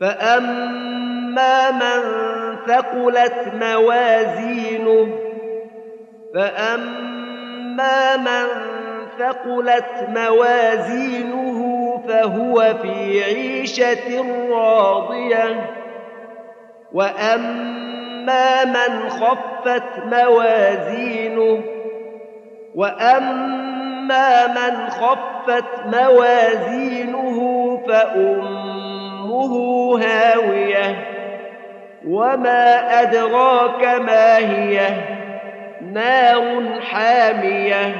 فأما من ثقلت موازينه فأما من ثقلت موازينه فهو في عيشة راضية وأما من خفت موازينه وأما من خفت موازينه فأمه وما أدراك ما هي نار حامية